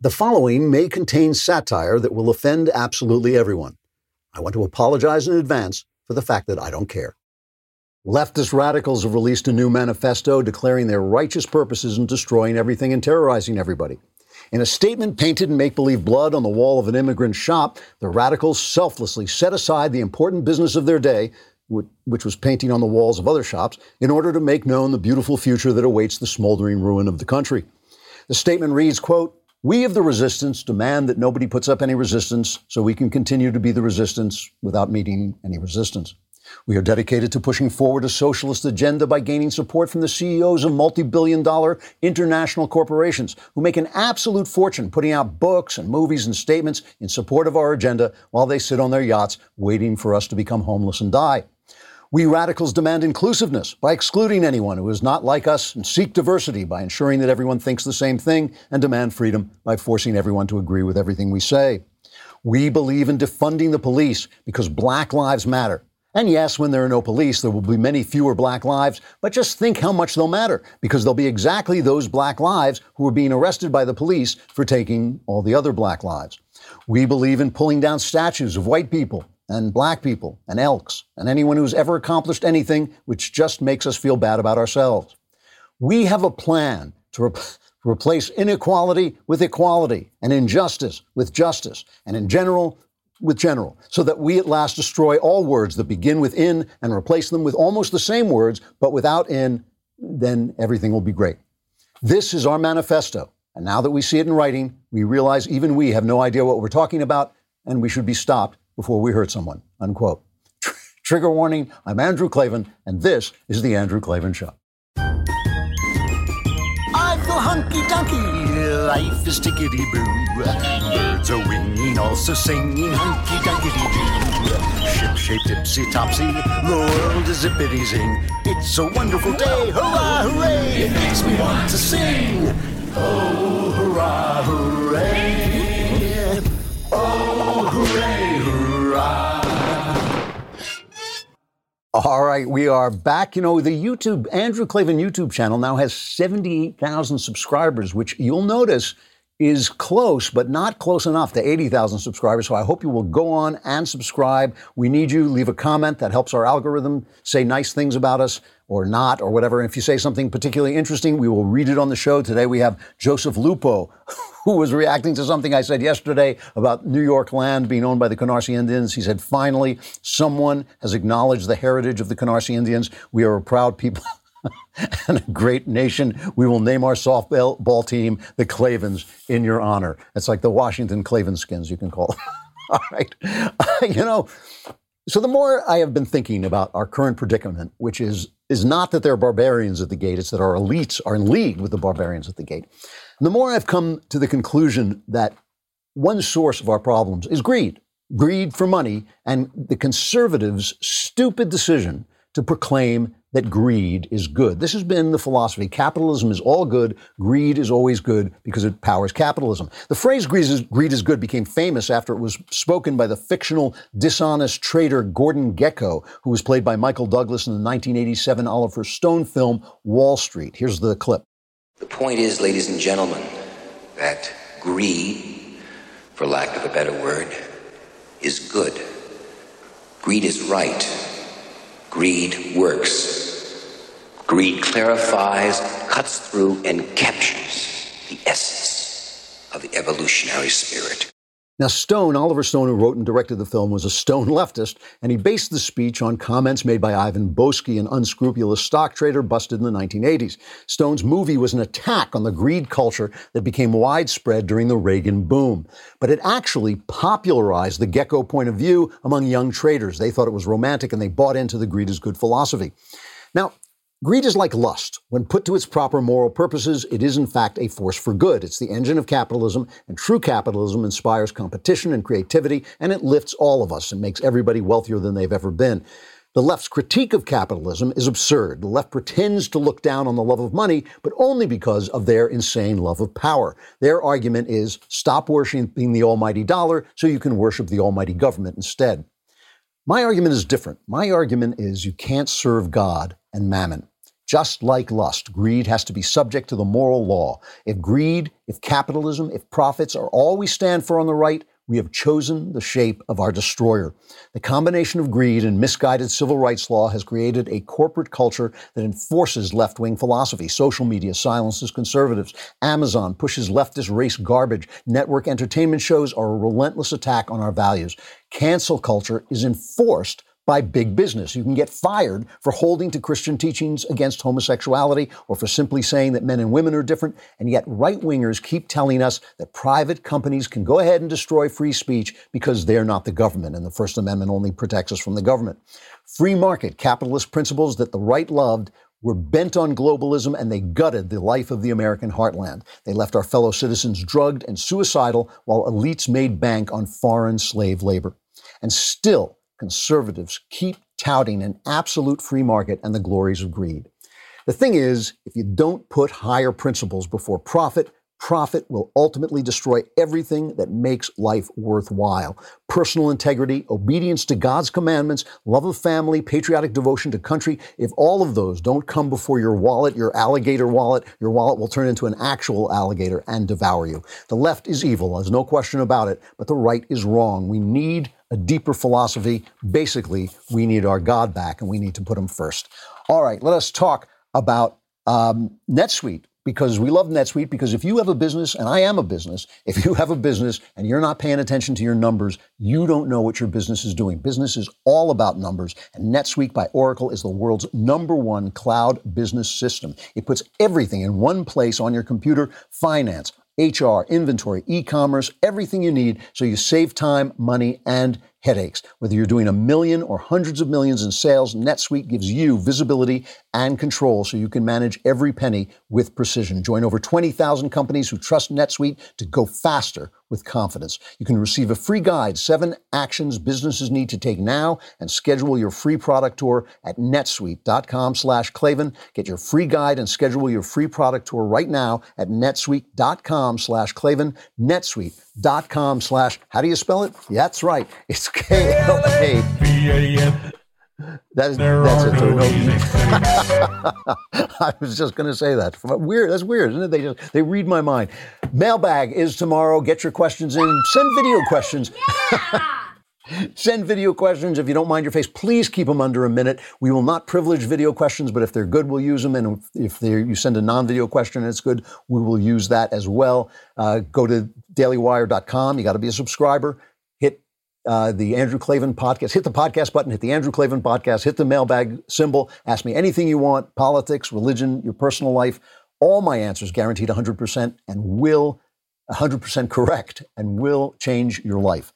The following may contain satire that will offend absolutely everyone. I want to apologize in advance for the fact that I don't care. Leftist radicals have released a new manifesto declaring their righteous purposes in destroying everything and terrorizing everybody. In a statement painted in make believe blood on the wall of an immigrant shop, the radicals selflessly set aside the important business of their day, which was painting on the walls of other shops, in order to make known the beautiful future that awaits the smoldering ruin of the country. The statement reads, quote, we of the resistance demand that nobody puts up any resistance so we can continue to be the resistance without meeting any resistance. We are dedicated to pushing forward a socialist agenda by gaining support from the CEOs of multi billion dollar international corporations who make an absolute fortune putting out books and movies and statements in support of our agenda while they sit on their yachts waiting for us to become homeless and die. We radicals demand inclusiveness by excluding anyone who is not like us and seek diversity by ensuring that everyone thinks the same thing and demand freedom by forcing everyone to agree with everything we say. We believe in defunding the police because black lives matter. And yes, when there are no police, there will be many fewer black lives, but just think how much they'll matter because they'll be exactly those black lives who are being arrested by the police for taking all the other black lives. We believe in pulling down statues of white people and black people and elks and anyone who's ever accomplished anything which just makes us feel bad about ourselves. We have a plan to re- replace inequality with equality and injustice with justice and in general with general so that we at last destroy all words that begin with in and replace them with almost the same words but without in then everything will be great. This is our manifesto. And now that we see it in writing, we realize even we have no idea what we're talking about and we should be stopped before we hurt someone. Unquote. Trigger warning I'm Andrew Klavan, and this is The Andrew Klavan Show. I hunky dunky, life is tickety boo. Birds are winging, also singing hunky dunky doo. Ship shaped topsy, the world is zippity zing. It's a wonderful day, hurrah, hooray! It makes me want to sing. Oh, hurrah, hooray! All right, we are back. You know, the YouTube, Andrew Klavan YouTube channel now has 78,000 subscribers, which you'll notice is close, but not close enough to 80,000 subscribers. So I hope you will go on and subscribe. We need you. Leave a comment that helps our algorithm say nice things about us or not or whatever. And if you say something particularly interesting, we will read it on the show. Today we have Joseph Lupo, who was reacting to something I said yesterday about New York land being owned by the Canarsie Indians. He said, finally, someone has acknowledged the heritage of the Canarsie Indians. We are a proud people. and a great nation. We will name our softball team the Klavans in your honor. It's like the Washington Klavanskins, you can call it. All right. you know, so the more I have been thinking about our current predicament, which is is not that there are barbarians at the gate, it's that our elites are in league with the barbarians at the gate. And the more I've come to the conclusion that one source of our problems is greed, greed for money, and the conservatives' stupid decision to proclaim that greed is good. This has been the philosophy. Capitalism is all good. Greed is always good because it powers capitalism. The phrase greed is, greed is good became famous after it was spoken by the fictional dishonest trader Gordon Gekko, who was played by Michael Douglas in the 1987 Oliver Stone film Wall Street. Here's the clip. The point is, ladies and gentlemen, that greed, for lack of a better word, is good. Greed is right Greed works. Greed clarifies, cuts through, and captures the essence of the evolutionary spirit. Now, Stone, Oliver Stone, who wrote and directed the film, was a Stone leftist, and he based the speech on comments made by Ivan Boesky, an unscrupulous stock trader busted in the 1980s. Stone's movie was an attack on the greed culture that became widespread during the Reagan boom. But it actually popularized the Gekko point of view among young traders. They thought it was romantic and they bought into the greed is good philosophy. Now, Greed is like lust. When put to its proper moral purposes, it is in fact a force for good. It's the engine of capitalism, and true capitalism inspires competition and creativity, and it lifts all of us and makes everybody wealthier than they've ever been. The left's critique of capitalism is absurd. The left pretends to look down on the love of money, but only because of their insane love of power. Their argument is stop worshiping the almighty dollar so you can worship the almighty government instead. My argument is different. My argument is you can't serve God and mammon. Just like lust, greed has to be subject to the moral law. If greed, if capitalism, if profits are all we stand for on the right, we have chosen the shape of our destroyer. The combination of greed and misguided civil rights law has created a corporate culture that enforces left wing philosophy. Social media silences conservatives. Amazon pushes leftist race garbage. Network entertainment shows are a relentless attack on our values. Cancel culture is enforced by big business. You can get fired for holding to Christian teachings against homosexuality or for simply saying that men and women are different. And yet, right wingers keep telling us that private companies can go ahead and destroy free speech because they're not the government, and the First Amendment only protects us from the government. Free market capitalist principles that the right loved were bent on globalism and they gutted the life of the American heartland. They left our fellow citizens drugged and suicidal while elites made bank on foreign slave labor. And still, conservatives keep touting an absolute free market and the glories of greed. The thing is, if you don't put higher principles before profit, profit will ultimately destroy everything that makes life worthwhile. Personal integrity, obedience to God's commandments, love of family, patriotic devotion to country. If all of those don't come before your wallet, your alligator wallet, your wallet will turn into an actual alligator and devour you. The left is evil, there's no question about it, but the right is wrong. We need a deeper philosophy. Basically, we need our God back and we need to put him first. All right, let us talk about um, NetSuite because we love NetSuite. Because if you have a business, and I am a business, if you have a business and you're not paying attention to your numbers, you don't know what your business is doing. Business is all about numbers, and NetSuite by Oracle is the world's number one cloud business system. It puts everything in one place on your computer finance, HR, inventory, e commerce, everything you need so you save time, money, and headaches. Whether you're doing a million or hundreds of millions in sales, NetSuite gives you visibility and control so you can manage every penny with precision. Join over 20,000 companies who trust NetSuite to go faster with confidence. You can receive a free guide, seven actions businesses need to take now, and schedule your free product tour at netsuite.com slash Klavan. Get your free guide and schedule your free product tour right now at netsuite.com slash Klavan. netsuite.com slash, how do you spell it? Yeah, that's right. It's K-L-A. That is, that's it. No I was just going to say that. Weird. That's weird, isn't it? They just they read my mind. Mailbag is tomorrow. Get your questions in. Send video questions. Send video questions if you don't mind your face. Please keep them under a minute. We will not privilege video questions, but if they're good, we'll use them. And if you send a non-video question and it's good, we will use that as well. Uh, go to dailywire.com. You got to be a subscriber Hit uh, the Andrew Klavan podcast. Hit the podcast button, hit the Andrew Klavan podcast, hit the mailbag symbol. Ask me anything you want politics, religion, your personal life. All my answers guaranteed 100% and will 100% correct and will change your life.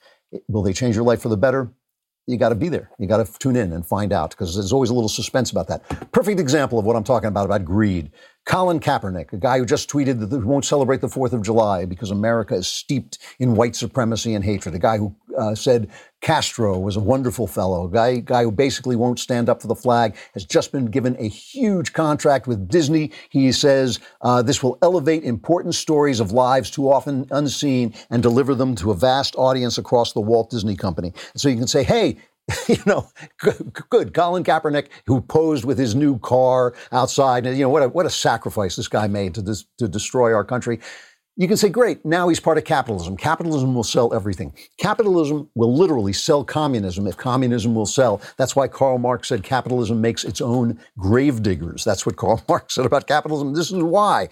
Will they change your life for the better? You got to be there. You got to tune in and find out because there's always a little suspense about that. Perfect example of what I'm talking about about greed. Colin Kaepernick, a guy who just tweeted that he won't celebrate the 4th of July because America is steeped in white supremacy and hatred. A guy who uh, said Castro was a wonderful fellow. A guy, guy who basically won't stand up for the flag has just been given a huge contract with Disney. He says uh, this will elevate important stories of lives too often unseen and deliver them to a vast audience across the Walt Disney Company. And so you can say, hey, you know, good, Colin Kaepernick, who posed with his new car outside. You know, what a, what a sacrifice this guy made to, this, to destroy our country. You can say, great, now he's part of capitalism. Capitalism will sell everything. Capitalism will literally sell communism if communism will sell. That's why Karl Marx said capitalism makes its own gravediggers. That's what Karl Marx said about capitalism. This is why.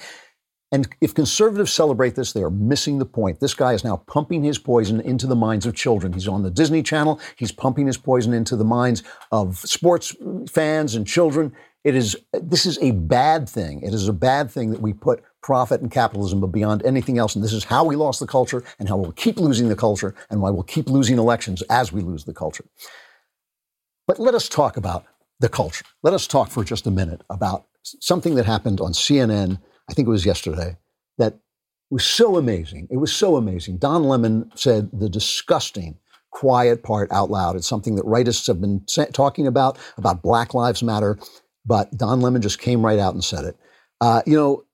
And if conservatives celebrate this, they are missing the point. This guy is now pumping his poison into the minds of children. He's on the Disney Channel. He's pumping his poison into the minds of sports fans and children. It is this is a bad thing. It is a bad thing that we put profit and capitalism beyond anything else. And this is how we lost the culture and how we'll keep losing the culture and why we'll keep losing elections as we lose the culture. But let us talk about the culture. Let us talk for just a minute about something that happened on CNN I think it was yesterday, that was so amazing. It was so amazing. Don Lemon said the disgusting quiet part out loud. It's something that rightists have been talking about, about Black Lives Matter, but Don Lemon just came right out and said it. Uh, you know,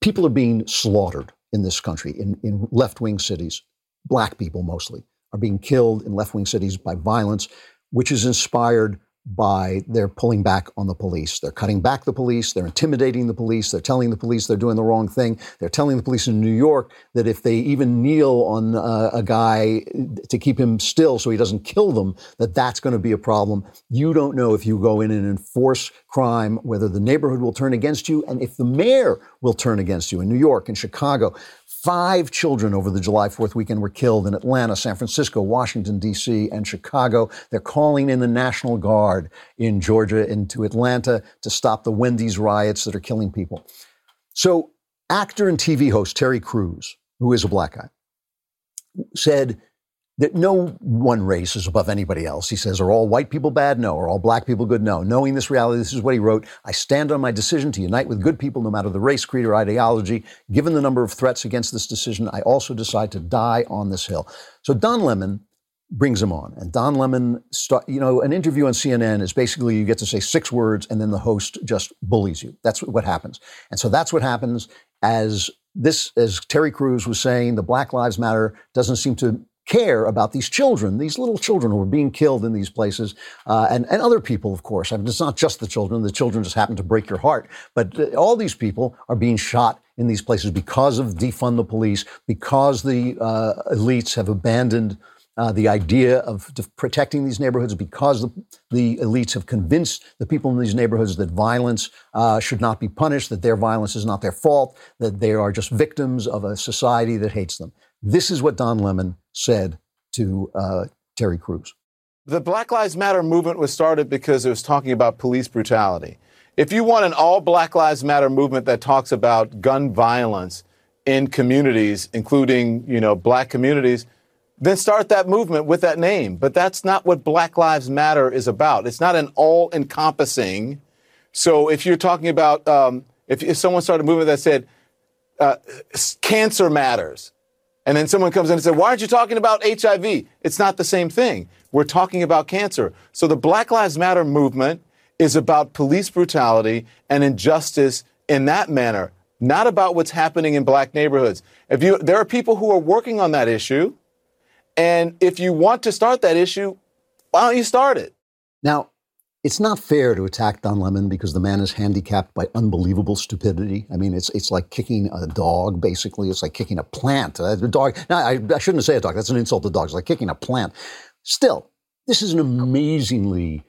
people are being slaughtered in this country, in, in left wing cities. Black people mostly are being killed in left wing cities by violence, which is inspired by they're pulling back on the police. They're cutting back the police. They're intimidating the police. They're telling the police they're doing the wrong thing. They're telling the police in New York that if they even kneel on uh, a guy to keep him still so he doesn't kill them, that that's going to be a problem. You don't know if you go in and enforce crime whether the neighborhood will turn against you and if the mayor will turn against you in New York and Chicago. Five children over the July 4th weekend were killed in Atlanta, San Francisco, Washington, D.C., and Chicago. They're calling in the National Guard in Georgia into Atlanta to stop the Wendy's riots that are killing people. So, actor and TV host Terry Crews, who is a black guy, said that no one race is above anybody else. He says, Are all white people bad? No. Are all black people good? No. Knowing this reality, this is what he wrote I stand on my decision to unite with good people no matter the race, creed, or ideology. Given the number of threats against this decision, I also decide to die on this hill. So Don Lemon brings him on. And Don Lemon, start, you know, an interview on CNN is basically you get to say six words and then the host just bullies you. That's what happens. And so that's what happens as this, as Terry Crews was saying, the Black Lives Matter doesn't seem to care about these children, these little children who are being killed in these places, uh, and, and other people, of course. I mean, it's not just the children. The children just happen to break your heart. But uh, all these people are being shot in these places because of defund the police, because the uh, elites have abandoned uh, the idea of protecting these neighborhoods because the, the, elites have convinced the people in these neighborhoods that violence uh, should not be punished, that their violence is not their fault, that they are just victims of a society that hates them. This is what Don Lemon said to uh, Terry Crews. The Black Lives Matter movement was started because it was talking about police brutality. If you want an all Black Lives Matter movement that talks about gun violence in communities, including, you know, black communities, then start that movement with that name. But that's not what Black Lives Matter is about. It's not an all encompassing. So if you're talking about, um, if, if someone started a movement that said, uh, cancer matters, and then someone comes in and says, Why aren't you talking about HIV? It's not the same thing. We're talking about cancer. So the Black Lives Matter movement is about police brutality and injustice in that manner, not about what's happening in black neighborhoods. If you, there are people who are working on that issue. And if you want to start that issue, why don't you start it? Now, it's not fair to attack Don Lemon because the man is handicapped by unbelievable stupidity. I mean, it's it's like kicking a dog, basically. It's like kicking a plant. Uh, a dog. No, I, I shouldn't say a dog. That's an insult to dogs. Like kicking a plant. Still, this is an amazingly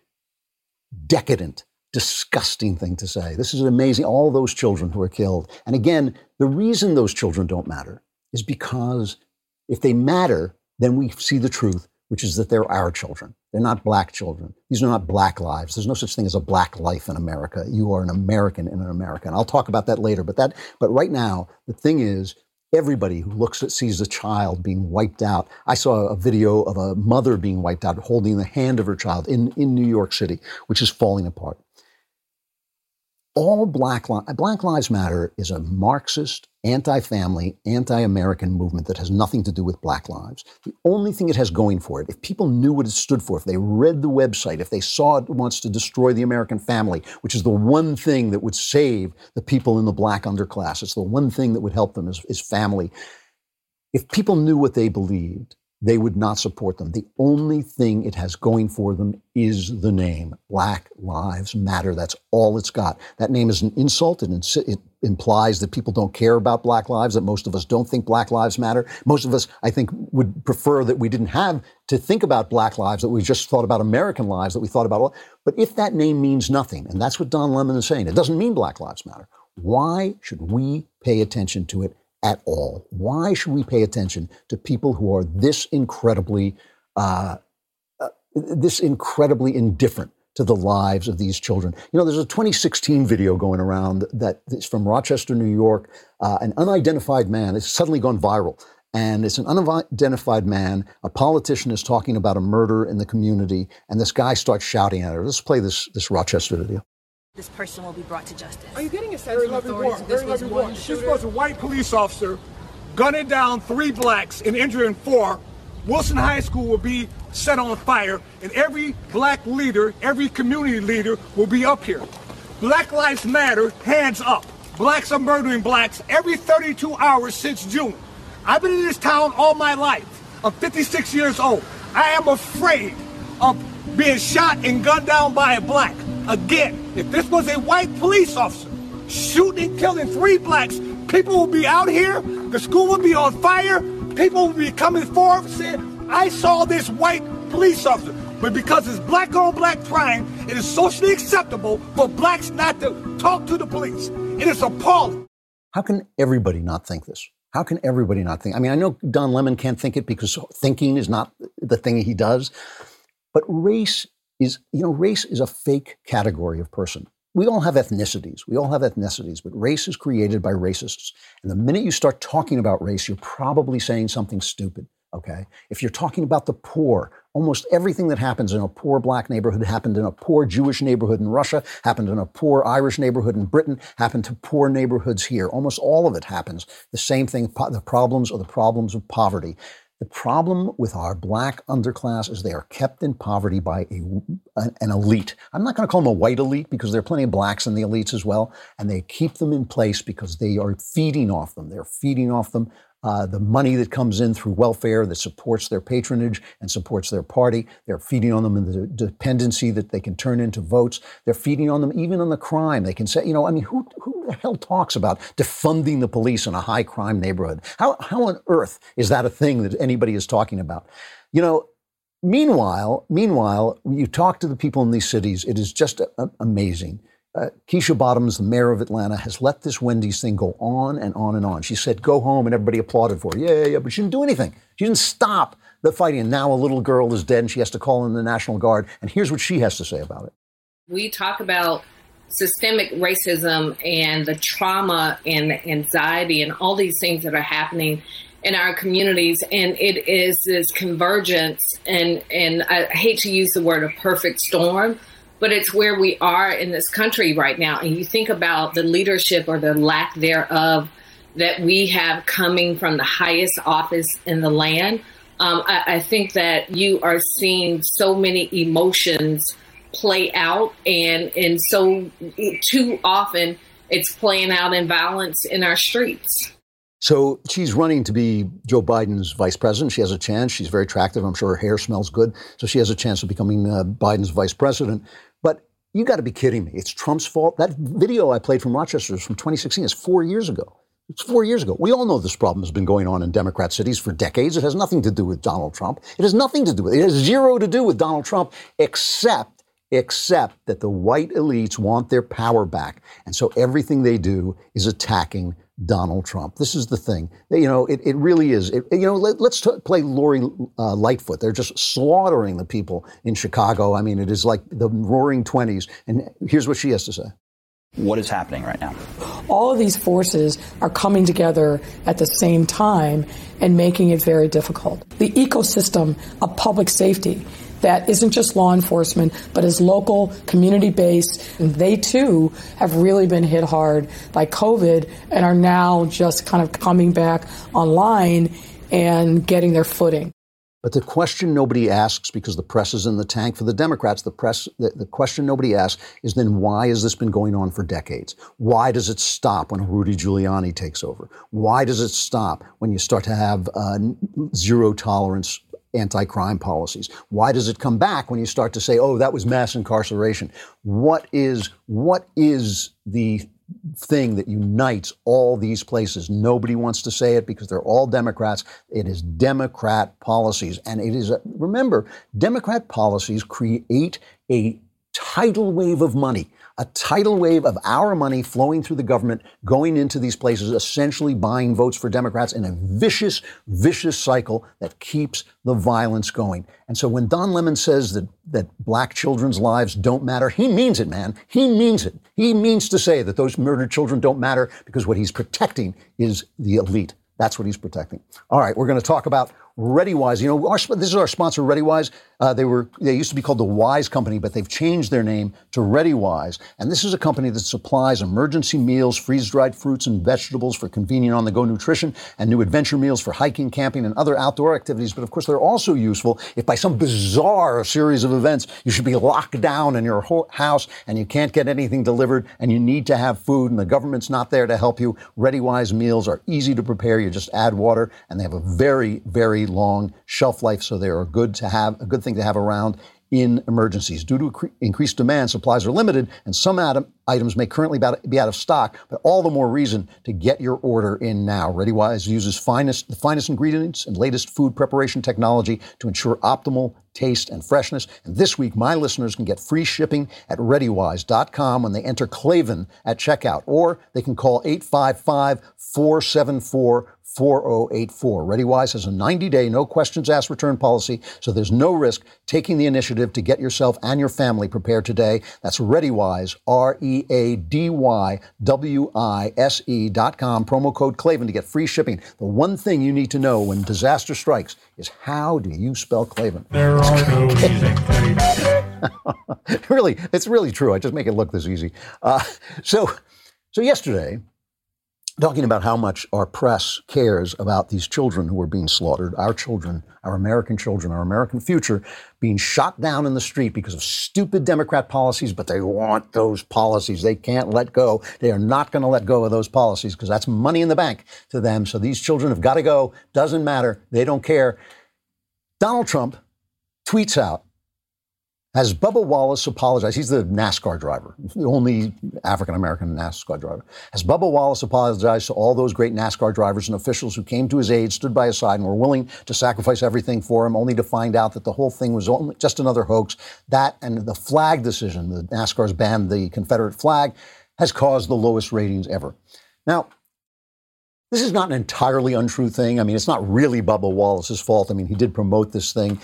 decadent, disgusting thing to say. This is an amazing. All those children who are killed, and again, the reason those children don't matter is because if they matter, then we see the truth, which is that they're our children. They're not black children. These are not black lives. There's no such thing as a black life in America. You are an American in an America. And I'll talk about that later. But that, but right now, the thing is, everybody who looks at sees a child being wiped out. I saw a video of a mother being wiped out, holding the hand of her child in, in New York City, which is falling apart all Black, Li- Black Lives Matter is a Marxist, anti family, anti American movement that has nothing to do with Black lives. The only thing it has going for it, if people knew what it stood for, if they read the website, if they saw it wants to destroy the American family, which is the one thing that would save the people in the black underclass, it's the one thing that would help them is, is family. If people knew what they believed, they would not support them. The only thing it has going for them is the name Black Lives Matter. That's all it's got. That name is an insult. It, it, implies that people don't care about Black lives, that most of us don't think Black Lives Matter. Most of us, I think, would prefer that we didn't have to think about Black lives, that we just thought about American lives, that we thought about all. But if that name means nothing, and that's what Don Lemon is saying, it doesn't mean Black Lives Matter. Why should we pay attention to it at all? Why should we pay attention to people who are this incredibly, uh, uh, this incredibly indifferent to the lives of these children? You know, there's a 2016 video going around that is from Rochester, New York. Uh, an unidentified man. has suddenly gone viral. And it's an unidentified man. A politician is talking about a murder in the community, and this guy starts shouting at her. Let's play this this Rochester video. This person will be brought to justice. Are you getting a sense from authorities this was one shooter? This was a white police officer gunning down three blacks and injuring four. Wilson High School will be set on fire, and every black leader, every community leader will be up here. Black Lives Matter, hands up. Blacks are murdering blacks every 32 hours since June. I've been in this town all my life. I'm 56 years old. I am afraid of being shot and gunned down by a black. Again, if this was a white police officer shooting and killing three blacks, people would be out here, the school would be on fire, people would be coming forward saying, I saw this white police officer. But because it's black on black crime, it is socially acceptable for blacks not to talk to the police. It is appalling. How can everybody not think this? How can everybody not think? I mean, I know Don Lemon can't think it because thinking is not the thing he does, but race is, you know, race is a fake category of person. We all have ethnicities. We all have ethnicities, but race is created by racists. And the minute you start talking about race, you're probably saying something stupid. Okay. If you're talking about the poor, almost everything that happens in a poor black neighborhood happened in a poor Jewish neighborhood in Russia, happened in a poor Irish neighborhood in Britain, happened to poor neighborhoods here. Almost all of it happens. The same thing, the problems are the problems of poverty. The problem with our black underclass is they are kept in poverty by a, an elite. I'm not going to call them a white elite because there are plenty of blacks in the elites as well. And they keep them in place because they are feeding off them. They're feeding off them uh, the money that comes in through welfare that supports their patronage and supports their party. They're feeding on them in the dependency that they can turn into votes. They're feeding on them even on the crime. They can say, you know, I mean, who, who the hell talks about defunding the police in a high crime neighborhood? How, how on earth is that a thing that anybody is talking about? You know, meanwhile, meanwhile, you talk to the people in these cities, it is just a, a, amazing uh, Keisha Bottoms, the mayor of Atlanta, has let this Wendy's thing go on and on and on. She said, go home, and everybody applauded for her. Yeah, yeah, yeah, but she didn't do anything. She didn't stop the fighting. And now a little girl is dead, and she has to call in the National Guard. And here's what she has to say about it. We talk about systemic racism and the trauma and the anxiety and all these things that are happening in our communities and it is this convergence and and I hate to use the word a perfect storm but it's where we are in this country right now. And you think about the leadership or the lack thereof that we have coming from the highest office in the land. Um, I, I, think that you are seeing so many emotions play out, and and so too often it's playing out in violence in our streets. So she's running to be Joe Biden's vice president. She has a chance. She's very attractive. I'm sure her hair smells good. So she has a chance of becoming uh, Biden's vice president. But you got to be kidding me. It's Trump's fault. That video I played from Rochester is from 2016. It's four years ago. It's four years ago. We all know this problem has been going on in Democrat cities for decades. It has nothing to do with Donald Trump. It has nothing to do with it. It has zero to do with Donald Trump, except except that the white elites want their power back. And so everything they do is attacking Donald Trump. This is the thing. You know, it, it really is. It, you know, let, us t- play Lori uh, Lightfoot. They're just slaughtering the people in Chicago. I mean, it is like the roaring 20s. And here's what she has to say. What is happening right now? All of these forces are coming together at the same time and making it very difficult. The ecosystem of public safety that isn't just law enforcement, but is local, community based. And they too have really been hit hard by COVID and are now just kind of coming back online and getting their footing. But the question nobody asks, because the press is in the tank for the Democrats, the press, the, the, question nobody asks is then why has this been going on for decades? Why does it stop when Rudy Giuliani takes over? Why does it stop when you start to have uh, zero tolerance anti-crime policies? Why does it come back when you start to say, "Oh, that was mass incarceration"? What is what is the thing that unites all these places? Nobody wants to say it because they're all Democrats. It is Democrat policies, and it is a, remember, Democrat policies create a tidal wave of money a tidal wave of our money flowing through the government, going into these places, essentially buying votes for Democrats in a vicious, vicious cycle that keeps the violence going. And so when Don Lemon says that, that black children's lives don't matter, he means it, man. He means it. He means to say that those murdered children don't matter because what he's protecting is the elite. That's what he's protecting. All right, we're going to talk about ReadyWise. You know, our, this is our sponsor, ReadyWise. Uh, they were they used to be called the Wise Company, but they've changed their name to ReadyWise. And this is a company that supplies emergency meals, freeze-dried fruits and vegetables for convenient on-the-go nutrition, and new adventure meals for hiking, camping, and other outdoor activities. But of course, they're also useful if by some bizarre series of events you should be locked down in your house and you can't get anything delivered, and you need to have food, and the government's not there to help you. ReadyWise meals are easy to prepare. You just add water, and they have a very, very long shelf life, so they are good to have, a good thing to have around in emergencies. Due to cre- increased demand, supplies are limited, and some atom- items may currently be out of stock, but all the more reason to get your order in now. ReadyWise uses finest, the finest ingredients and latest food preparation technology to ensure optimal taste, and freshness. And this week, my listeners can get free shipping at ReadyWise.com when they enter Klavan at checkout, or they can call 855 474 4084. ReadyWise has a 90 day, no questions asked return policy, so there's no risk taking the initiative to get yourself and your family prepared today. That's ReadyWise, R E A D Y W I S E dot com, promo code Klavan to get free shipping. The one thing you need to know when disaster strikes is how do you spell Klavan? There are no really, it's really true. I just make it look this easy. Uh, so, so yesterday, talking about how much our press cares about these children who are being slaughtered, our children, our American children, our American future, being shot down in the street because of stupid Democrat policies, but they want those policies. They can't let go. They are not going to let go of those policies because that's money in the bank to them. So these children have got to go. Doesn't matter. They don't care. Donald Trump tweets out has Bubba Wallace apologized? He's the NASCAR driver, the only African American NASCAR driver. Has Bubba Wallace apologized to all those great NASCAR drivers and officials who came to his aid, stood by his side, and were willing to sacrifice everything for him, only to find out that the whole thing was only just another hoax? That and the flag decision, the NASCAR's banned the Confederate flag, has caused the lowest ratings ever. Now, this is not an entirely untrue thing. I mean, it's not really Bubba Wallace's fault. I mean, he did promote this thing.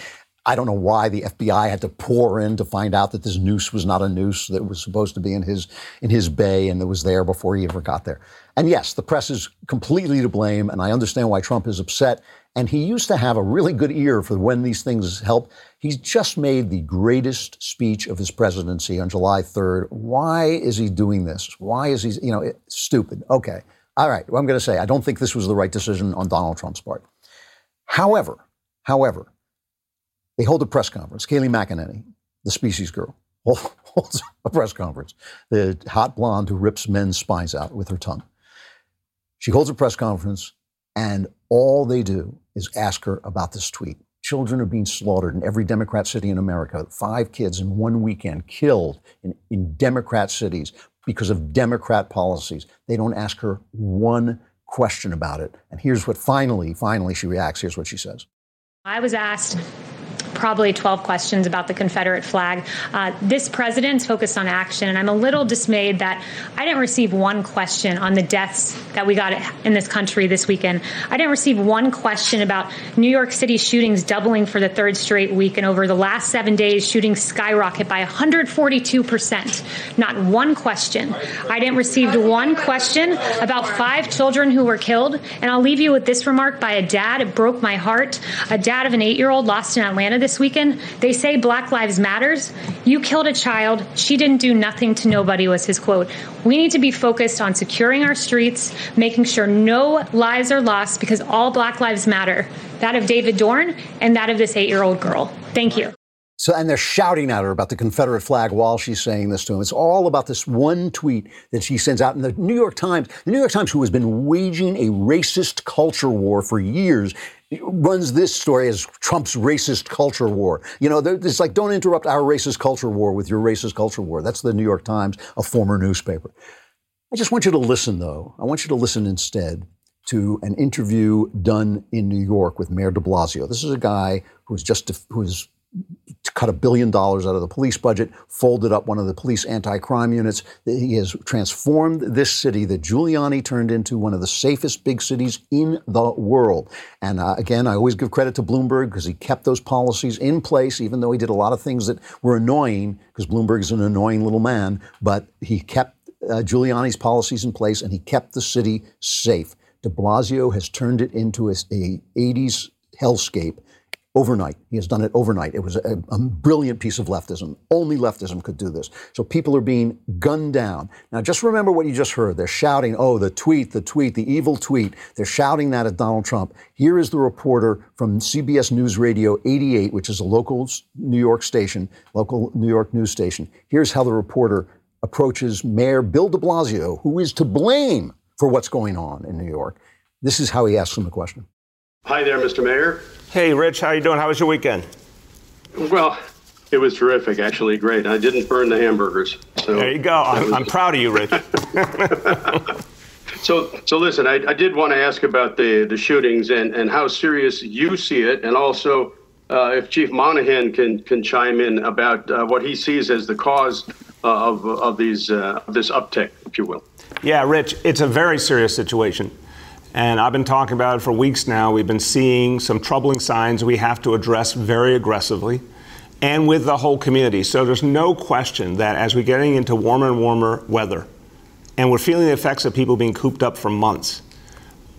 I don't know why the FBI had to pour in to find out that this noose was not a noose that was supposed to be in his in his bay and that was there before he ever got there. And yes, the press is completely to blame, and I understand why Trump is upset. And he used to have a really good ear for when these things help. He's just made the greatest speech of his presidency on July 3rd. Why is he doing this? Why is he, you know, it, stupid? Okay. All right. Well, I'm going to say I don't think this was the right decision on Donald Trump's part. However, however, they hold a press conference. Kayleigh McEnany, the species girl, holds a press conference. The hot blonde who rips men's spines out with her tongue. She holds a press conference, and all they do is ask her about this tweet. Children are being slaughtered in every Democrat city in America. Five kids in one weekend killed in, in Democrat cities because of Democrat policies. They don't ask her one question about it. And here's what finally, finally she reacts. Here's what she says. I was asked probably 12 questions about the Confederate flag. Uh, this president's focused on action, and I'm a little dismayed that I didn't receive one question on the deaths that we got in this country this weekend. I didn't receive one question about New York City shootings doubling for the third straight week, and over the last seven days, shootings skyrocket by 142%. Not one question. I didn't receive one question about five children who were killed, and I'll leave you with this remark by a dad. It broke my heart. A dad of an eight year old lost in Atlanta this weekend. They say Black Lives Matters. You killed a child. She didn't do nothing to nobody, was his quote. We need to be focused on securing our streets, making sure no lives are lost because all Black Lives matter. That of David Dorn and that of this eight year old girl. Thank you. So, and they're shouting at her about the Confederate flag while she's saying this to him. It's all about this one tweet that she sends out. And the New York Times, the New York Times, who has been waging a racist culture war for years, runs this story as Trump's racist culture war. You know, it's like, don't interrupt our racist culture war with your racist culture war. That's the New York Times, a former newspaper. I just want you to listen, though. I want you to listen instead to an interview done in New York with Mayor de Blasio. This is a guy who's just, who's cut a billion dollars out of the police budget, folded up one of the police anti crime units. He has transformed this city that Giuliani turned into one of the safest big cities in the world. And uh, again, I always give credit to Bloomberg because he kept those policies in place, even though he did a lot of things that were annoying, because Bloomberg is an annoying little man, but he kept uh, Giuliani's policies in place and he kept the city safe. De Blasio has turned it into a, a 80s hellscape overnight. He has done it overnight. It was a, a, brilliant piece of leftism. Only leftism could do this. So people are being gunned down. Now, just remember what you just heard. They're shouting, oh, the tweet, the tweet, the evil tweet. They're shouting that at Donald Trump. Here is the reporter from CBS News Radio 88, which is a local New York station, local New York news station. Here's how the reporter approaches Mayor Bill de Blasio, who is to blame for what's going on in New York. This is how he asks him the question. Hi there, Mr. Mayor. Hey, Rich, how you doing? How was your weekend? Well, It was terrific, actually, great. I didn't burn the hamburgers. So there you go. I'm, I'm proud of you, Rich. so, so listen, I, I did want to ask about the, the shootings and, and how serious you see it, and also uh, if Chief Monahan can can chime in about uh, what he sees as the cause uh, of of these uh, this uptick, if you will. Yeah, Rich, it's a very serious situation. And I've been talking about it for weeks now. We've been seeing some troubling signs we have to address very aggressively and with the whole community. So there's no question that as we're getting into warmer and warmer weather, and we're feeling the effects of people being cooped up for months,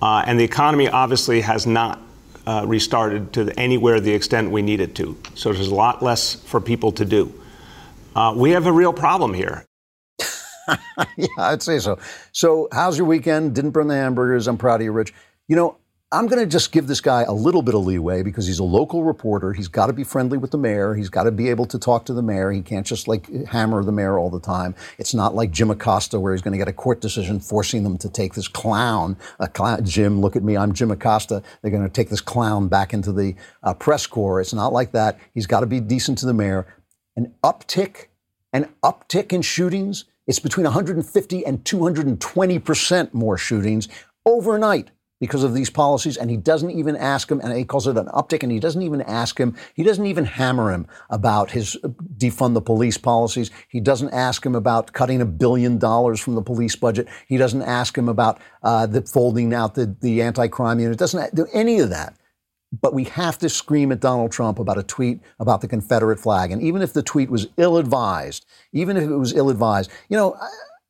uh, and the economy obviously has not uh, restarted to anywhere the extent we need it to. So there's a lot less for people to do. Uh, we have a real problem here. yeah, I'd say so. So, how's your weekend? Didn't burn the hamburgers. I'm proud of you, Rich. You know, I'm going to just give this guy a little bit of leeway because he's a local reporter. He's got to be friendly with the mayor. He's got to be able to talk to the mayor. He can't just like hammer the mayor all the time. It's not like Jim Acosta where he's going to get a court decision forcing them to take this clown, clown Jim, look at me, I'm Jim Acosta. They're going to take this clown back into the uh, press corps. It's not like that. He's got to be decent to the mayor. An uptick, an uptick in shootings. It's between 150 and 220 percent more shootings overnight because of these policies, and he doesn't even ask him, and he calls it an uptick, and he doesn't even ask him, he doesn't even hammer him about his uh, defund the police policies. He doesn't ask him about cutting a billion dollars from the police budget. He doesn't ask him about uh, the folding out the, the anti-crime unit. Doesn't do any of that. But we have to scream at Donald Trump about a tweet about the Confederate flag. And even if the tweet was ill advised, even if it was ill advised, you know,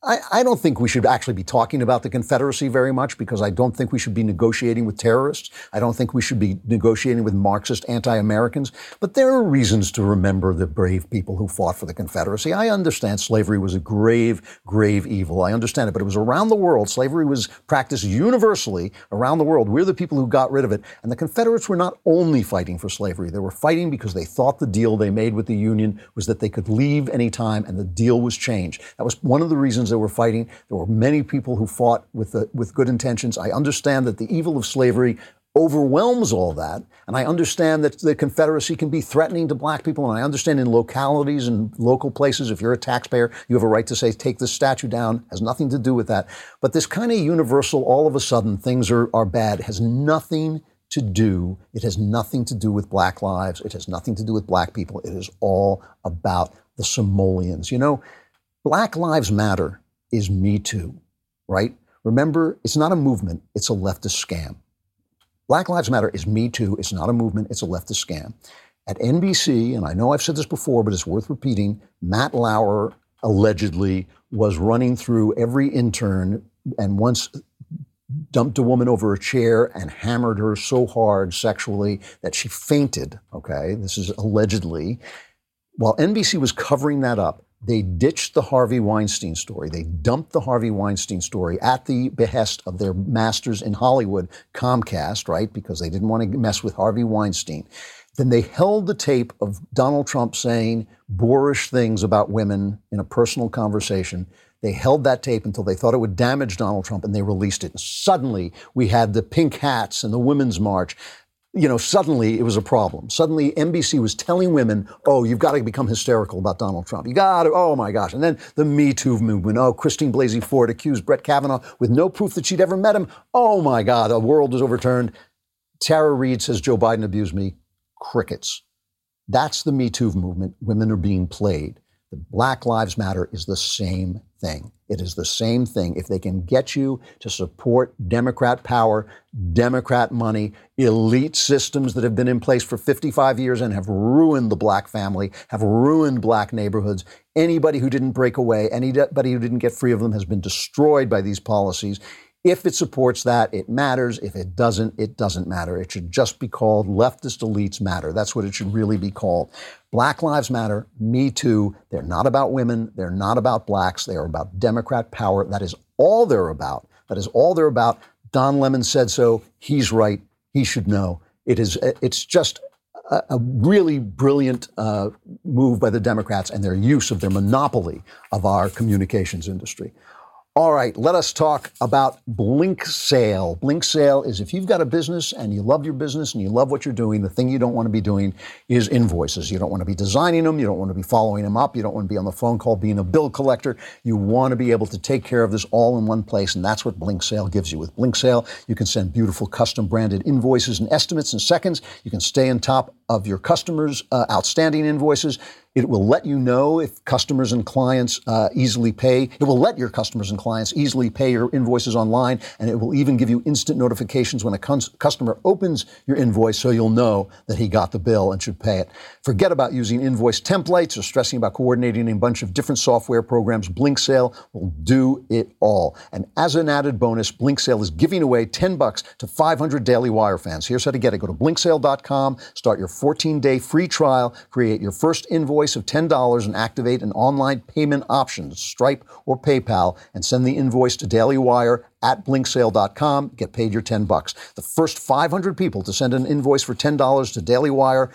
I, I, don't think we should actually be talking about the Confederacy very much because I don't think we should be negotiating with terrorists. I don't think we should be negotiating with Marxist anti Americans. But there are reasons to remember the brave people who fought for the Confederacy. I understand slavery was a grave, grave evil. I understand it. But it was around the world. Slavery was practiced universally around the world. We're the people who got rid of it. And the Confederates were not only fighting for slavery, they were fighting because they thought the deal they made with the Union was that they could leave anytime and the deal was changed. That was one of the reasons they were fighting. There were many people who fought with, the, with good intentions. I understand that the evil of slavery overwhelms all that. And I understand that the Confederacy can be threatening to black people. And I understand in localities and local places, if you're a taxpayer, you have a right to say, take this statue down. Has nothing to do with that. But this kind of universal, all of a sudden, things are, are bad, has nothing to do, it has nothing to do with black lives. It has nothing to do with black people. It is all about the simoleons. You know, Black Lives Matter is Me Too, right? Remember, it's not a movement, it's a leftist scam. Black Lives Matter is Me Too, it's not a movement, it's a leftist scam. At NBC, and I know I've said this before, but it's worth repeating, Matt Lauer allegedly was running through every intern and once dumped a woman over a chair and hammered her so hard sexually that she fainted. Okay, this is allegedly. While NBC was covering that up, they ditched the Harvey Weinstein story. They dumped the Harvey Weinstein story at the behest of their masters in Hollywood, Comcast, right? Because they didn't want to mess with Harvey Weinstein. Then they held the tape of Donald Trump saying boorish things about women in a personal conversation. They held that tape until they thought it would damage Donald Trump and they released it. And suddenly we had the pink hats and the Women's March you know, suddenly it was a problem. Suddenly NBC was telling women, oh, you've got to become hysterical about Donald Trump. You got to, oh my gosh. And then the Me Too movement. Oh, Christine Blasey Ford accused Brett Kavanaugh with no proof that she'd ever met him. Oh my God, the world is overturned. Tara Reade says Joe Biden abused me. Crickets. That's the Me Too movement. Women are being played. The Black Lives Matter is the same thing. It is the same thing. If they can get you to support Democrat power, Democrat money, elite systems that have been in place for 55 years and have ruined the black family, have ruined black neighborhoods, anybody who didn't break away, anybody who didn't get free of them has been destroyed by these policies. If it supports that, it matters. If it doesn't, it doesn't matter. It should just be called leftist elites matter. That's what it should really be called. Black Lives Matter, Me Too, they're not about women. They're not about blacks. They are about Democrat power. That is all they're about. That is all they're about. Don Lemon said so. He's right. He should know. It is, it's just a, a really brilliant uh, move by the Democrats and their use of their monopoly of our communications industry. All right, let us talk about Blinksale. Blink Sale is if you've got a business and you love your business and you love what you're doing, the thing you don't want to be doing is invoices. You don't want to be designing them, you don't want to be following them up, you don't want to be on the phone call being a bill collector. You want to be able to take care of this all in one place, and that's what Blinksale gives you. With Blinksale, you can send beautiful custom branded invoices and estimates in seconds. You can stay on top of your customers' uh, outstanding invoices. It will let you know if customers and clients uh, easily pay. It will let your customers and clients easily pay your invoices online, and it will even give you instant notifications when a cons- customer opens your invoice so you'll know that he got the bill and should pay it. Forget about using invoice templates or stressing about coordinating a bunch of different software programs. Blinksale will do it all. And as an added bonus, Blinksale is giving away 10 bucks to 500 Daily Wire fans. Here's how to get it. Go to blinksale.com, start your 14-day free trial, create your first invoice of $10 and activate an online payment option, Stripe or PayPal, and send the invoice to Daily Wire at blinksale.com. Get paid your 10 bucks. The first 500 people to send an invoice for $10 to Daily Wire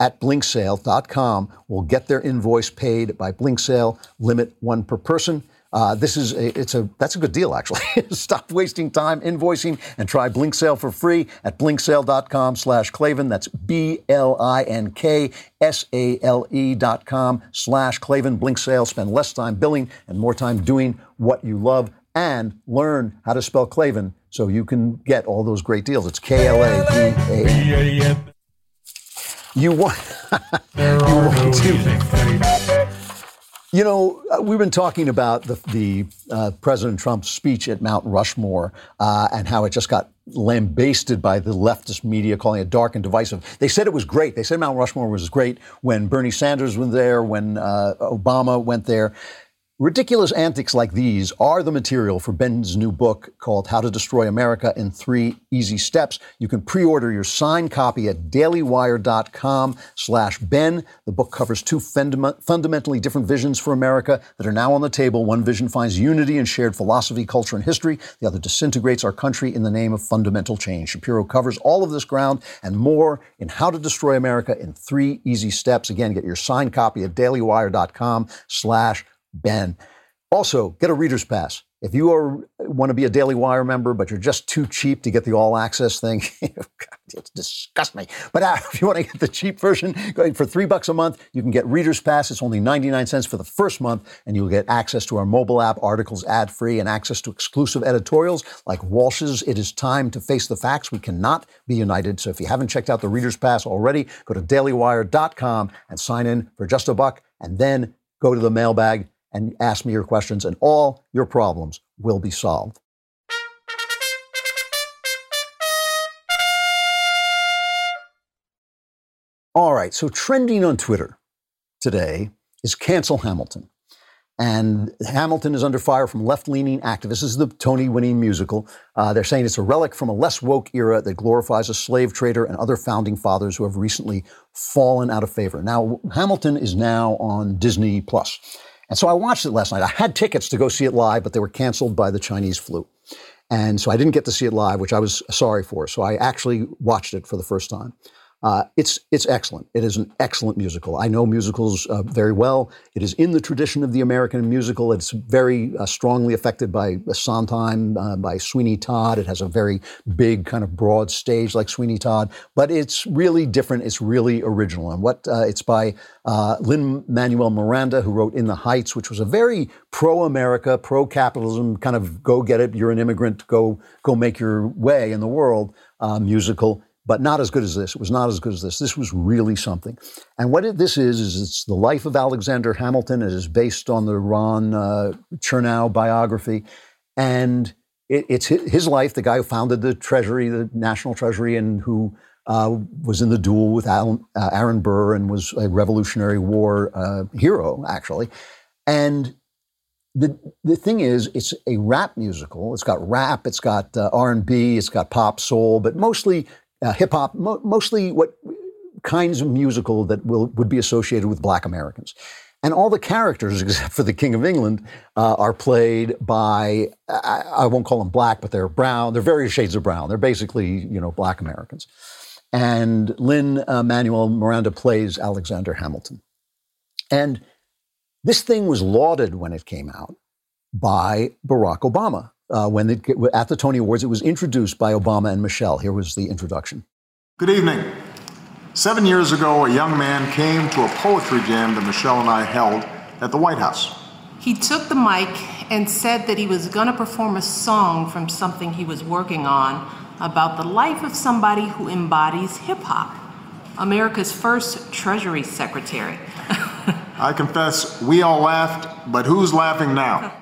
at blinksale.com will get their invoice paid by Blinksale, limit one per person. Uh, this is a, it's a that's a good deal actually. Stop wasting time invoicing and try Blinksale for free at blinksale.com slash Klavan. That's B L I N K S A L E dot com slash Klavan. Blinksale. Spend less time billing and more time doing what you love and learn how to spell Klavan so you can get all those great deals. It's K L A V A. You want you want to you know, uh, we've been talking about the, the uh, President Trump's speech at Mount Rushmore uh, and how it just got lambasted by the leftist media, calling it dark and divisive. They said it was great. They said Mount Rushmore was great when Bernie Sanders was there, when uh, Obama went there. Ridiculous antics like these are the material for Ben's new book called How to Destroy America in Three Easy Steps. You can pre-order your signed copy at dailywire.com slash Ben. The book covers two fundam- fundamentally different visions for America that are now on the table. One vision finds unity in shared philosophy, culture, and history. The other disintegrates our country in the name of fundamental change. Shapiro covers all of this ground and more in How to Destroy America in Three Easy Steps. Again, get your signed copy at dailywire.com slash Ben. Also, get a reader's pass. If you are, want to be a Daily Wire member, but you're just too cheap to get the all access thing, it disgusts me. But uh, if you want to get the cheap version, for three bucks a month, you can get Reader's Pass. It's only 99 cents for the first month, and you'll get access to our mobile app, articles ad free, and access to exclusive editorials like Walsh's It Is Time to Face the Facts. We cannot be united. So if you haven't checked out the Reader's Pass already, go to dailywire.com and sign in for just a buck, and then go to the mailbag and ask me your questions, and all your problems will be solved. All right, so trending on Twitter today is cancel Hamilton. And Hamilton is under fire from left leaning activists. This is the Tony winning musical. Uh, they're saying it's a relic from a less woke era that glorifies a slave trader and other founding fathers who have recently fallen out of favor. Now, Hamilton is now on Disney Plus. And so I watched it last night. I had tickets to go see it live, but they were canceled by the Chinese flu. And so I didn't get to see it live, which I was sorry for. So I actually watched it for the first time. Uh, it's it's excellent. It is an excellent musical. I know musicals uh, very well. It is in the tradition of the American musical. It's very uh, strongly affected by Sondheim, uh, by Sweeney Todd. It has a very big, kind of broad stage like Sweeney Todd, but it's really different. It's really original. And what uh, it's by uh, Lin Manuel Miranda, who wrote In the Heights, which was a very pro-America, pro-capitalism kind of go get it. You're an immigrant. Go go make your way in the world musical but not as good as this. It was not as good as this. This was really something. And what it, this is, is it's the life of Alexander Hamilton. It is based on the Ron uh, Chernow biography. And it, it's his life, the guy who founded the Treasury, the National Treasury, and who uh, was in the duel with Alan, uh, Aaron Burr and was a Revolutionary War uh, hero, actually. And the the thing is, it's a rap musical. It's got rap, it's got uh, R and B, it's got pop, soul, but mostly uh, hip hop, mo- mostly what kinds of musical that will would be associated with Black Americans. And all the characters, except for the King of England, uh, are played by, I, I, won't call them black, but they're brown. They're various shades of brown. They're basically, you know, black Americans. And Lin uh, Manuel Miranda plays Alexander Hamilton. And this thing was lauded when it came out. by Barack Obama. Uh, when it, at the Tony Awards, it was introduced by Obama and Michelle. Here was the introduction. Good evening. Seven years ago, a young man came to a poetry jam that Michelle and I held at the White House. He took the mic and said that he was going to perform a song from something he was working on about the life of somebody who embodies hip hop, America's first Treasury Secretary. I confess, we all laughed, but who's laughing now?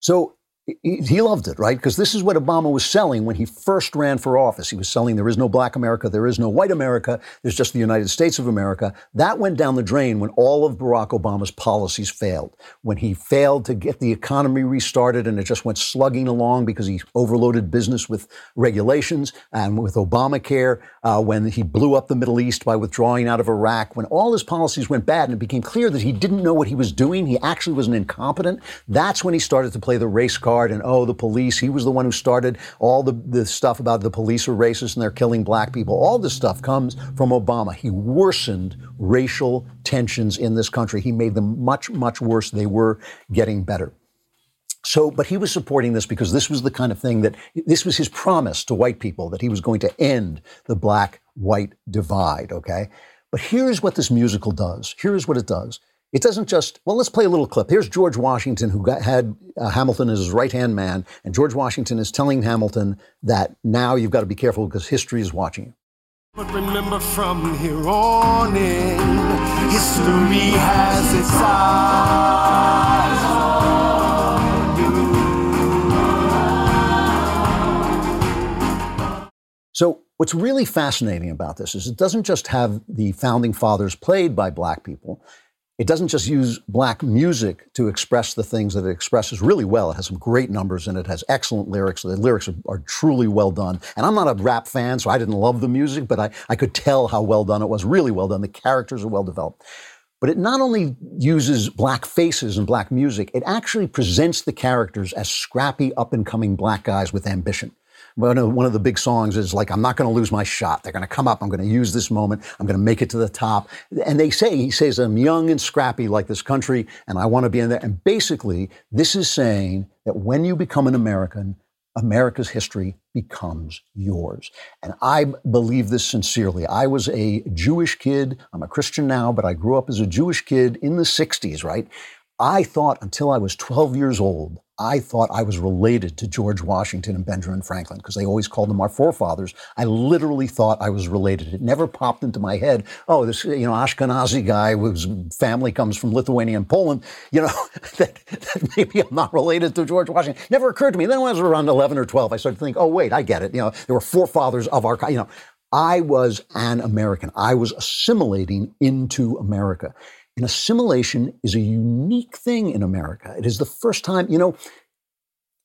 So he loved it, right? Because this is what Obama was selling when he first ran for office. He was selling there is no black America, there is no white America, there's just the United States of America. That went down the drain when all of Barack Obama's policies failed. When he failed to get the economy restarted and it just went slugging along because he overloaded business with regulations and with Obamacare, uh, when he blew up the Middle East by withdrawing out of Iraq, when all his policies went bad and it became clear that he didn't know what he was doing, he actually was an incompetent, that's when he started to play the race card and oh, the police. He was the one who started all the, the stuff about the police are racist and they're killing black people. All this stuff comes from Obama. He worsened racial tensions in this country. He made them much, much worse. They were getting better. So, but he was supporting this because this was the kind of thing that this was his promise to white people that he was going to end the black white divide, okay? But here's what this musical does. Here's what it does. It doesn't just, well, let's play a little clip. Here's George Washington, who got, had uh, Hamilton as his right hand man. And George Washington is telling Hamilton that now you've got to be careful because history is watching you. But remember from here on in, history has its eyes So, what's really fascinating about this is it doesn't just have the founding fathers played by black people, it doesn't just use black music to express the things that it expresses really well. It has some great numbers and it has excellent lyrics. The lyrics are, are, truly well done. And I'm not a rap fan, so I didn't love the music, but I, I could tell how well done it was. Really well done. The characters are well developed. But it not only uses black faces and black music, it actually presents the characters as scrappy, up and coming black guys with ambition. One of, the big songs is like, I'm not going to lose my shot. They're going to come up. I'm going to use this moment. I'm going to make it to the top. And they say, he says, I'm young and scrappy like this country, and I want to be in there. And basically, this is saying that when you become an American, America's history becomes yours. And I believe this sincerely. I was a Jewish kid. I'm a Christian now, but I grew up as a Jewish kid in the 60s, right? I thought until I was 12 years old, I thought I was related to George Washington and Benjamin Franklin because they always called them our forefathers. I literally thought I was related. It never popped into my head, oh, this, you know, Ashkenazi guy whose family comes from Lithuania and Poland, you know, that, that maybe I'm not related to George Washington. Never occurred to me. Then when I was around 11 or 12, I started to think, oh, wait, I get it. You know, there were forefathers of our, you know, I was an American. I was assimilating into America. And assimilation is a unique thing in America. It is the first time, you know,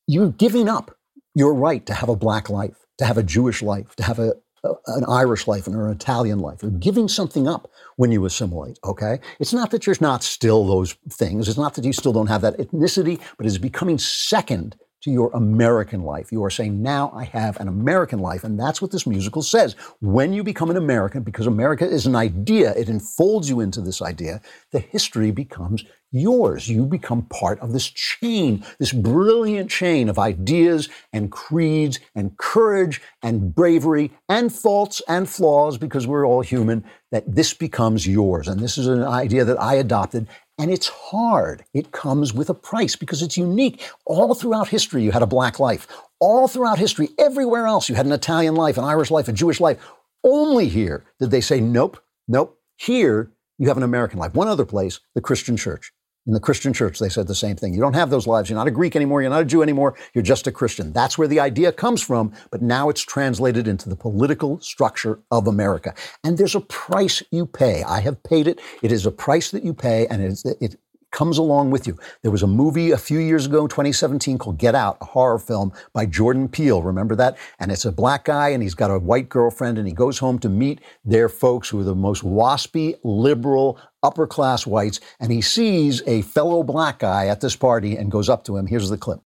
you're giving up your right to have a black life, to have a Jewish life, to have a, a, an Irish life or an Italian life. You're giving something up when you assimilate, okay? It's not that you're not still those things. It's not that you still don't have that ethnicity, but it's becoming second to your American life. You are saying, now I have an American life. And that's what this musical says. When you become an American, because America is an idea, it enfolds you into this idea, the history becomes yours. You become part of this chain, this brilliant chain of ideas and creeds and courage and bravery and faults and flaws, because we're all human, that this becomes yours. And this is an idea that I adopted and it's hard. It comes with a price because it's unique. All throughout history, you had a black life. All throughout history, everywhere else, you had an Italian life, an Irish life, a Jewish life. Only here did they say, nope, nope. Here, you have an American life. One other place, the Christian church. In the Christian church, they said the same thing. You don't have those lives. You're not a Greek anymore. You're not a Jew anymore. You're just a Christian. That's where the idea comes from. But now it's translated into the political structure of America. And there's a price you pay. I have paid it. It is a price that you pay, and it, it comes along with you. There was a movie a few years ago, 2017, called Get Out, a horror film by Jordan Peele. Remember that? And it's a black guy and he's got a white girlfriend and he goes home to meet their folks who are the most waspy, liberal, upper class whites. And he sees a fellow black guy at this party and goes up to him. Here's the clip.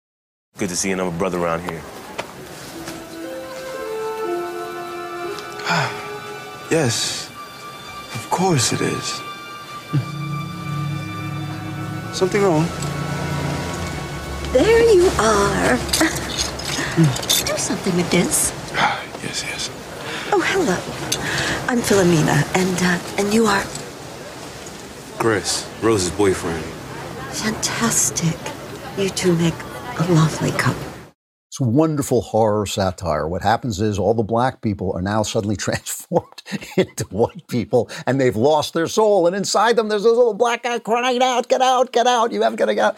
Good to see another brother around here. yes, of course it is. Something wrong? there you are. Do something with this. Yes, yes. Oh, hello. I'm Philomena, and uh, and you are Chris, Rose's boyfriend. fantastic. You two make a lovely couple. It's wonderful horror satire. What happens is all the black people are now suddenly transformed into white people and they've lost their soul. And inside them, there's this little black guy crying out, get out, get out, you got to get out.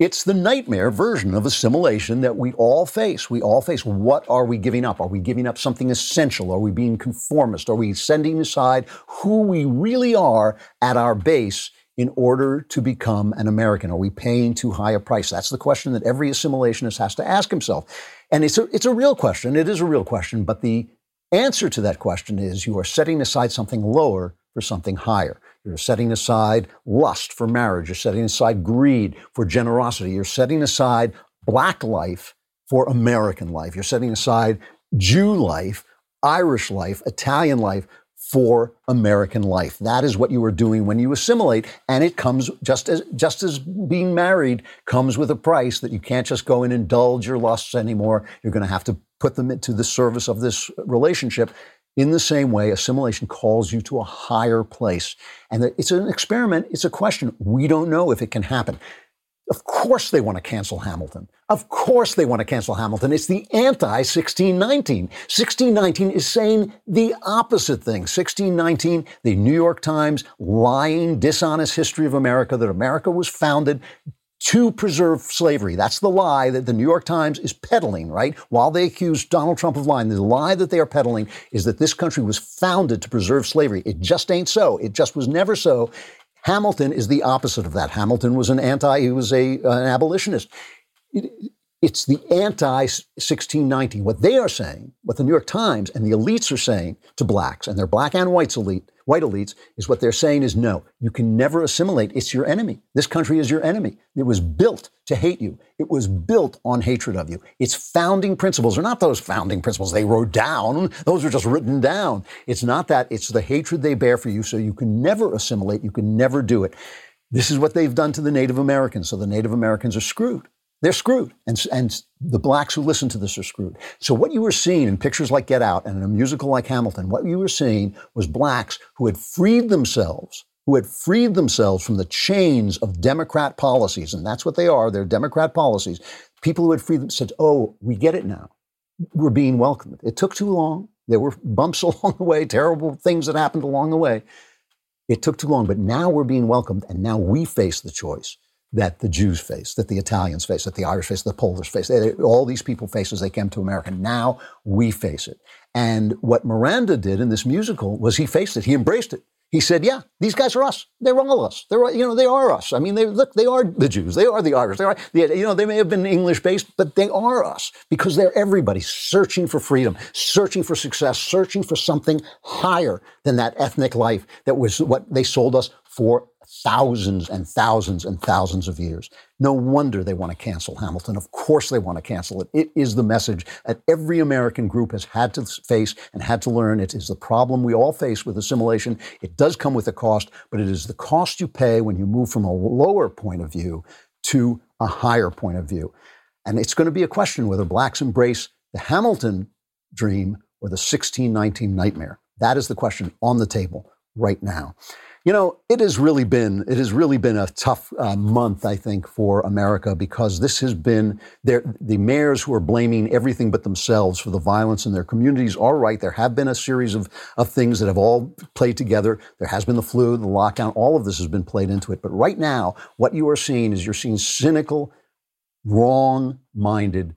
It's the nightmare version of assimilation that we all face. We all face. What are we giving up? Are we giving up something essential? Are we being conformist? Are we sending aside who we really are at our base in order to become an American? Are we paying too high a price? That's the question that every assimilationist has to ask himself. And it's a, it's a real question. It is a real question. But the answer to that question is you are setting aside something lower for something higher. You're setting aside lust for marriage. You're setting aside greed for generosity. You're setting aside black life for American life. You're setting aside Jew life, Irish life, Italian life for American life. That is what you are doing when you assimilate. And it comes just as just as being married comes with a price that you can't just go and indulge your lusts anymore. You're going to have to put them into the service of this relationship. In the same way, assimilation calls you to a higher place. And it's an experiment, it's a question. We don't know if it can happen. Of course, they want to cancel Hamilton. Of course, they want to cancel Hamilton. It's the anti 1619. 1619 is saying the opposite thing. 1619, the New York Times lying, dishonest history of America that America was founded to preserve slavery. That's the lie that the New York Times is peddling, right? While they accuse Donald Trump of lying, the lie that they are peddling is that this country was founded to preserve slavery. It just ain't so. It just was never so. Hamilton is the opposite of that. Hamilton was an anti, he was a, an abolitionist. It, it's the anti 1619. What they are saying, what the New York Times and the elites are saying to blacks, and their black and whites elite, white elites, is what they're saying is no, you can never assimilate. It's your enemy. This country is your enemy. It was built to hate you. It was built on hatred of you. Its founding principles are not those founding principles they wrote down. Those are just written down. It's not that. It's the hatred they bear for you. So you can never assimilate. You can never do it. This is what they've done to the Native Americans. So the Native Americans are screwed. They're screwed. And, and the blacks who listen to this are screwed. So what you were seeing in pictures like Get Out and in a musical like Hamilton, what you were seeing was blacks who had freed themselves, who had freed themselves from the chains of Democrat policies. And that's what they are. They're Democrat policies. People who had freed them said, oh, we get it now. We're being welcomed. It took too long. There were bumps along the way, terrible things that happened along the way. It took too long, but now we're being welcomed, and now we face the choice that the Jews face, that the Italians face, that the Irish face, the Polish face. They, all these people face as they came to America. Now we face it. And what Miranda did in this musical was he faced it. He embraced it. He said, "Yeah, these guys are us. They're all us. They're you know they are us. I mean, they look, they are the Jews. They are the Irish. They are you know they may have been English based, but they are us because they're everybody searching for freedom, searching for success, searching for something higher than that ethnic life that was what they sold us for thousands and thousands and thousands of years. No wonder they want to cancel Hamilton. Of course they want to cancel it. It is the message that every American group has had to face and had to learn. It is the problem we all face with assimilation. It does come with a cost, but it is the cost you pay when you move from a lower point of view to a higher point of view. And it's going to be a question whether blacks embrace the Hamilton dream or the 1619 nightmare. That is the question on the table right now. You know, it has really been it has really been a tough uh, month, I think, for America because this has been the mayors who are blaming everything but themselves for the violence in their communities. are right. there have been a series of of things that have all played together. There has been the flu, the lockdown, all of this has been played into it. But right now, what you are seeing is you're seeing cynical, wrong-minded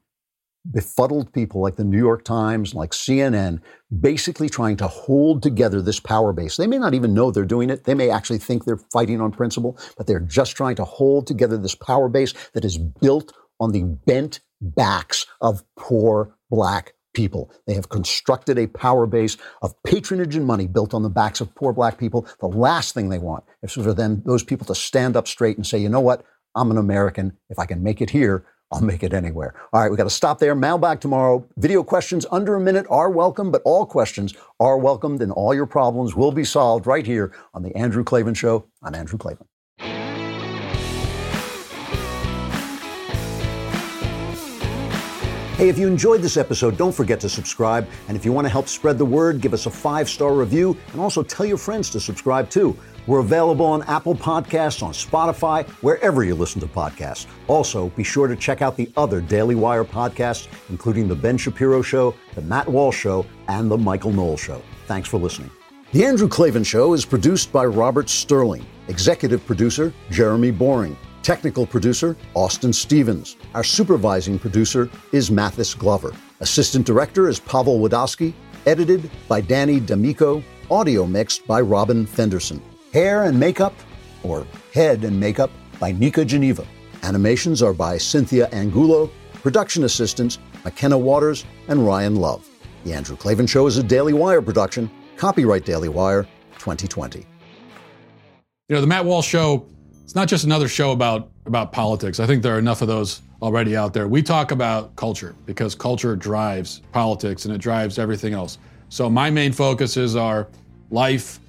befuddled people like the New York Times, like CNN, basically trying to hold together this power base. They may not even know they're doing it. They may actually think they're fighting on principle, but they're just trying to hold together this power base that is built on the bent backs of poor black people. They have constructed a power base of patronage and money built on the backs of poor black people. The last thing they want is for them, those people to stand up straight and say, you know what? I'm an American. If I can make it here, I'll make it anywhere. All right, we got to stop there. Mailbag tomorrow. Video questions under a minute are welcome, but all questions are welcomed and all your problems will be solved right here on The Andrew Klavan Show. I'm Andrew Klavan. Hey, if you enjoyed this episode, don't forget to subscribe. And if you want to help spread the word, give us a five star review and also tell your friends to subscribe too. We're available on Apple Podcasts, on Spotify, wherever you listen to podcasts. Also, be sure to check out the other Daily Wire podcasts, including The Ben Shapiro Show, The Matt Walsh Show, and The Michael Knowles Show. Thanks for listening. The Andrew Klavan Show is produced by Robert Sterling, executive producer Jeremy Boring. Technical producer, Austin Stevens. Our supervising producer is Mathis Glover. Assistant director is Pavel Wadowski. Edited by Danny D'Amico. Audio mixed by Robin Fenderson. Hair and makeup, or head and makeup, by Nika Geneva. Animations are by Cynthia Angulo. Production assistants, McKenna Waters and Ryan Love. The Andrew Klavan Show is a Daily Wire production. Copyright Daily Wire 2020. You know, the Matt Walsh Show it's not just another show about about politics. I think there are enough of those already out there. We talk about culture because culture drives politics and it drives everything else. So my main focuses are life,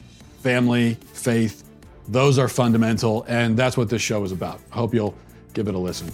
family, faith. Those are fundamental, and that's what this show is about. I hope you'll give it a listen.